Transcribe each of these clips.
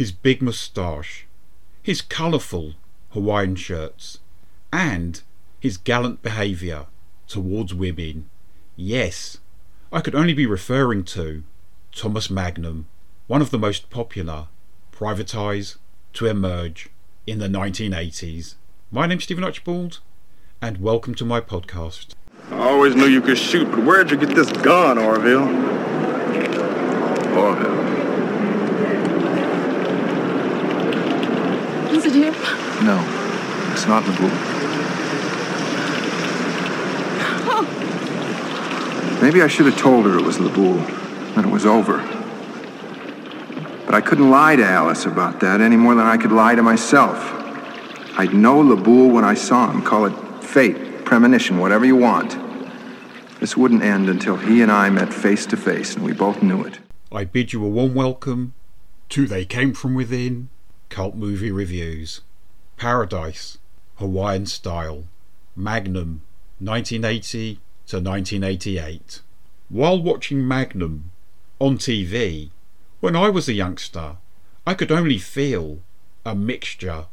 his big moustache, his colourful Hawaiian shirts, and his gallant behaviour towards women. Yes, I could only be referring to Thomas Magnum, one of the most popular private eyes to emerge in the 1980s. My name's Stephen Archibald, and welcome to my podcast. I always knew you could shoot, but where'd you get this gun, Orville? Orville. Is it him? No, it's not LeBoule. Oh. Maybe I should have told her it was LeBoule, that it was over. But I couldn't lie to Alice about that any more than I could lie to myself. I'd know LeBoule when I saw him. Call it fate, premonition, whatever you want. This wouldn't end until he and I met face to face, and we both knew it. I bid you a warm welcome to They Came From Within Cult Movie Reviews. Paradise, Hawaiian Style, Magnum, 1980 to 1988. While watching Magnum on TV, when I was a youngster, I could only feel a mixture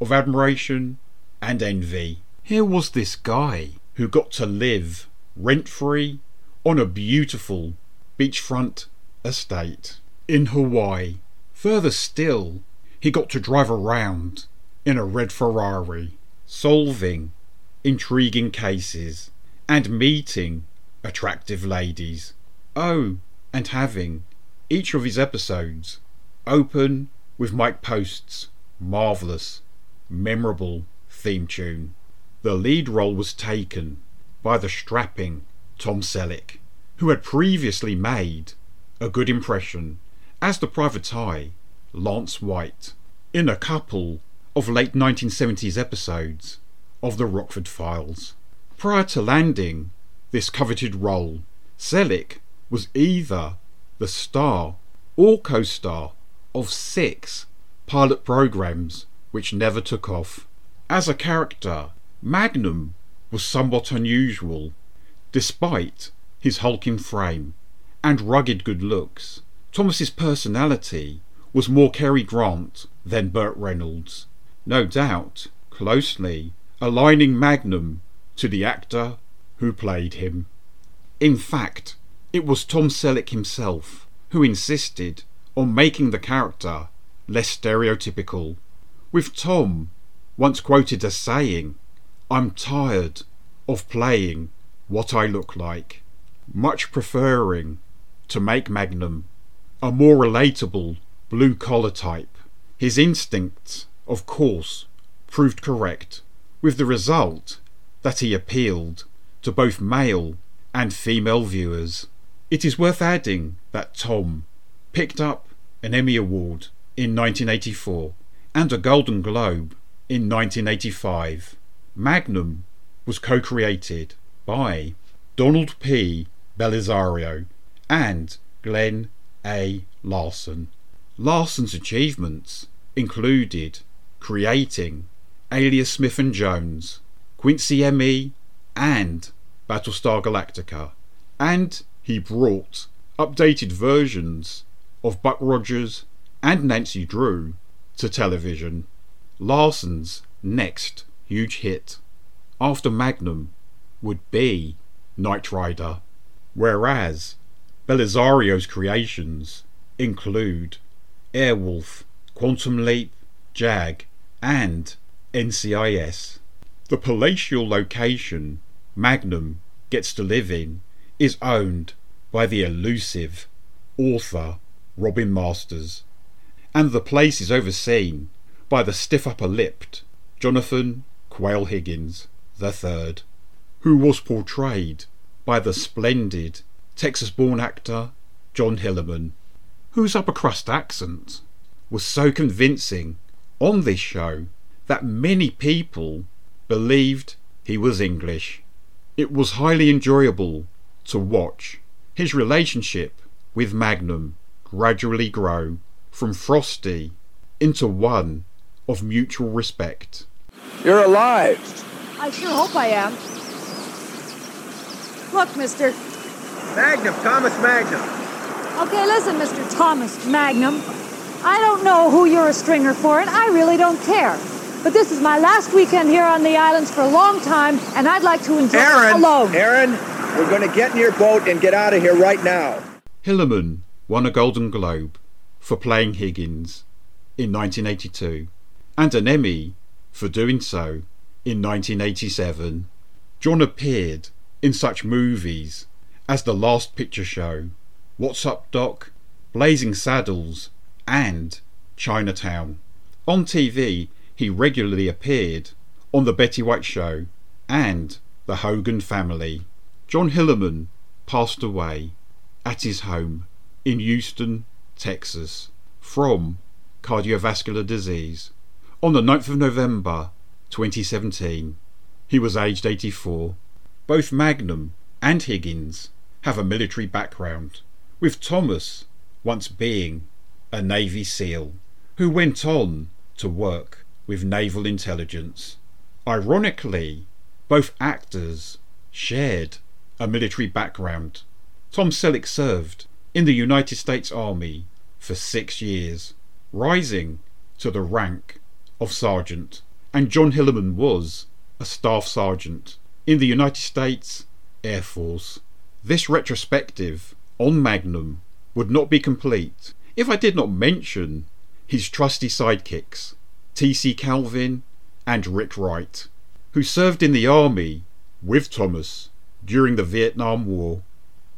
of admiration and envy. Here was this guy who got to live rent free on a beautiful beachfront estate in Hawaii. Further still, he got to drive around in a red Ferrari, solving intriguing cases and meeting attractive ladies. Oh, and having each of his episodes open with Mike Post's marvellous, memorable theme tune. The lead role was taken by the strapping Tom Selleck, who had previously made a good impression as the private eye Lance White in a couple of late 1970s episodes of The Rockford Files. Prior to landing this coveted role, Selleck was either the star or co star of six pilot programs which never took off. As a character, Magnum was somewhat unusual, despite his hulking frame and rugged good looks. Thomas's personality was more Cary Grant than Burt Reynolds, no doubt closely aligning Magnum to the actor who played him. In fact, it was Tom Selleck himself who insisted on making the character less stereotypical, with Tom once quoted as saying, I'm tired of playing what I look like, much preferring to make Magnum a more relatable blue collar type. His instincts, of course, proved correct, with the result that he appealed to both male and female viewers. It is worth adding that Tom picked up an Emmy Award in 1984 and a Golden Globe in 1985. Magnum was co created by Donald P. Bellisario and Glenn A. Larson. Larson's achievements included creating Alias Smith and Jones, Quincy ME, and Battlestar Galactica, and he brought updated versions of Buck Rogers and Nancy Drew to television. Larson's next huge hit after Magnum would be Knight Rider, whereas Bellisario's creations include Airwolf, Quantum Leap, Jag, and NCIS. The palatial location Magnum gets to live in is owned by the elusive author Robin Masters, and the place is overseen by the stiff upper lipped Jonathan Quayle Higgins III, who was portrayed by the splendid Texas born actor John Hillerman, whose upper crust accent was so convincing on this show that many people believed he was English. It was highly enjoyable to watch his relationship with Magnum gradually grow from frosty into one of mutual respect. You're alive. I sure hope I am. Look, mister. Magnum, Thomas Magnum. Okay, listen, Mr. Thomas Magnum. I don't know who you're a stringer for, and I really don't care. But this is my last weekend here on the islands for a long time, and I'd like to enjoy Aaron, it alone. Aaron, we're going to get in your boat and get out of here right now. Hillerman won a Golden Globe for playing Higgins in 1982 and an Emmy for doing so in 1987. John appeared in such movies as The Last Picture Show, What's Up Doc, Blazing Saddles, and Chinatown. On TV, he regularly appeared on The Betty White Show and The Hogan Family. John Hillerman passed away at his home in Houston, Texas, from cardiovascular disease on the 9th of November 2017. He was aged 84. Both Magnum and Higgins have a military background, with Thomas once being a Navy SEAL who went on to work with naval intelligence. Ironically, both actors shared a military background. Tom Selleck served in the United States Army for six years, rising to the rank of sergeant, and John Hillerman was a staff sergeant in the United States Air Force. This retrospective on Magnum would not be complete if I did not mention his trusty sidekicks, T.C. Calvin and Rick Wright, who served in the army with Thomas during the Vietnam War.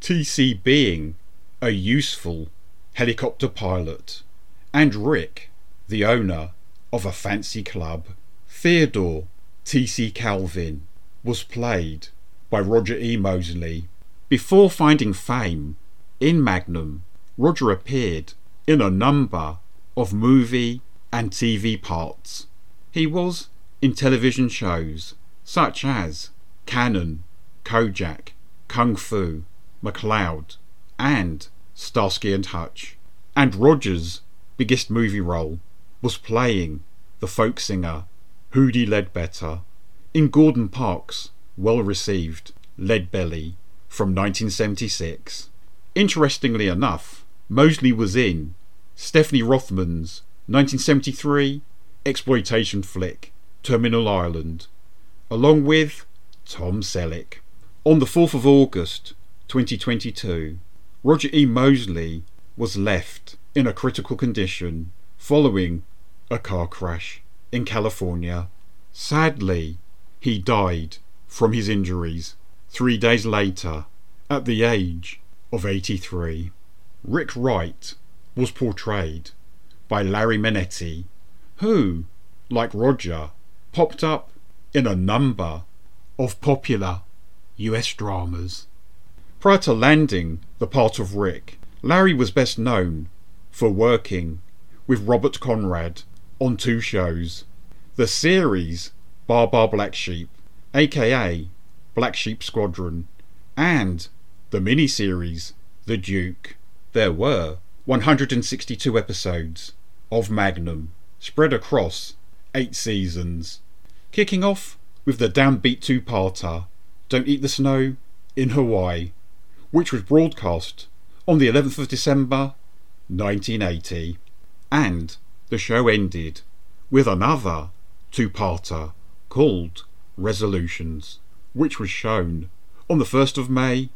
T.C. being a useful helicopter pilot, and Rick, the owner of a fancy club. Theodore T.C. Calvin was played by Roger E. Mosley. Before finding fame in Magnum, Roger appeared in a number of movie and TV parts. He was in television shows such as Cannon, Kojak, Kung Fu, McCloud, and Starsky and Hutch. And Roger's biggest movie role was playing the folk singer Huddie Ledbetter in Gordon Parks' well received Lead Belly from 1976. Interestingly enough, Mosley was in Stephanie Rothman's 1973 exploitation flick Terminal Island, along with Tom Selleck. On the 4th of August 2022, Roger E. Mosley was left in a critical condition following a car crash in California. Sadly, he died from his injuries three days later at the age of 83. Rick Wright was portrayed by Larry Manetti, who, like Roger, popped up in a number of popular US dramas. Prior to landing the part of Rick, Larry was best known for working with Robert Conrad on two shows the series Baa Baa Black Sheep, aka Black Sheep Squadron, and the miniseries The Duke. There were 162 episodes of Magnum spread across eight seasons, kicking off with the downbeat two parter Don't Eat the Snow in Hawaii, which was broadcast on the 11th of December 1980, and the show ended with another two parter called Resolutions, which was shown on the 1st of May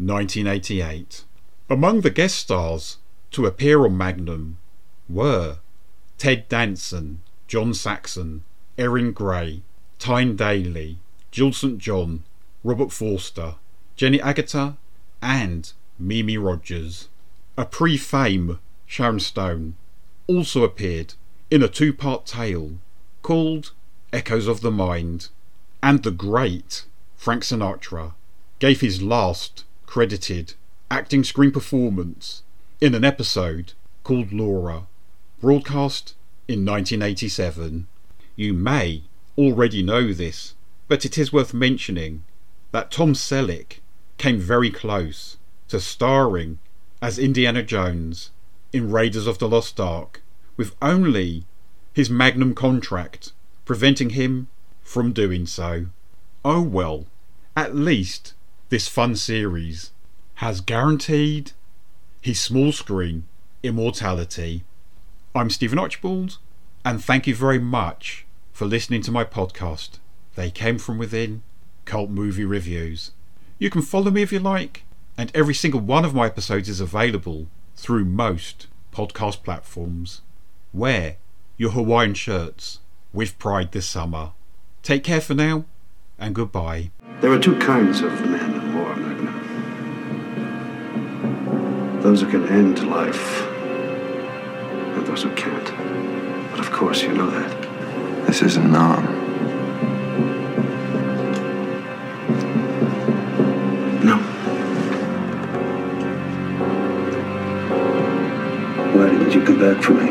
1988. Among the guest stars to appear on Magnum were Ted Danson, John Saxon, Erin Gray, Tyne Daly, Jill St. John, Robert Forster, Jenny Agutter, and Mimi Rogers. A pre fame Sharon Stone also appeared in a two part tale called Echoes of the Mind, and the great Frank Sinatra gave his last credited acting screen performance in an episode called Laura, broadcast in 1987. You may already know this, but it is worth mentioning that Tom Selleck came very close to starring as Indiana Jones in Raiders of the Lost Ark, with only his magnum contract preventing him from doing so. Oh well, at least this fun series has guaranteed his small screen immortality. I'm Stephen Archibald, and thank you very much for listening to my podcast, They Came From Within Cult Movie Reviews. You can follow me if you like, and every single one of my episodes is available through most podcast platforms. Wear your Hawaiian shirts with pride this summer. Take care for now, and goodbye. There are two kinds of Those who can end life, and those who can't. But of course, you know that. This isn't Nam. No. Why didn't you come back for me?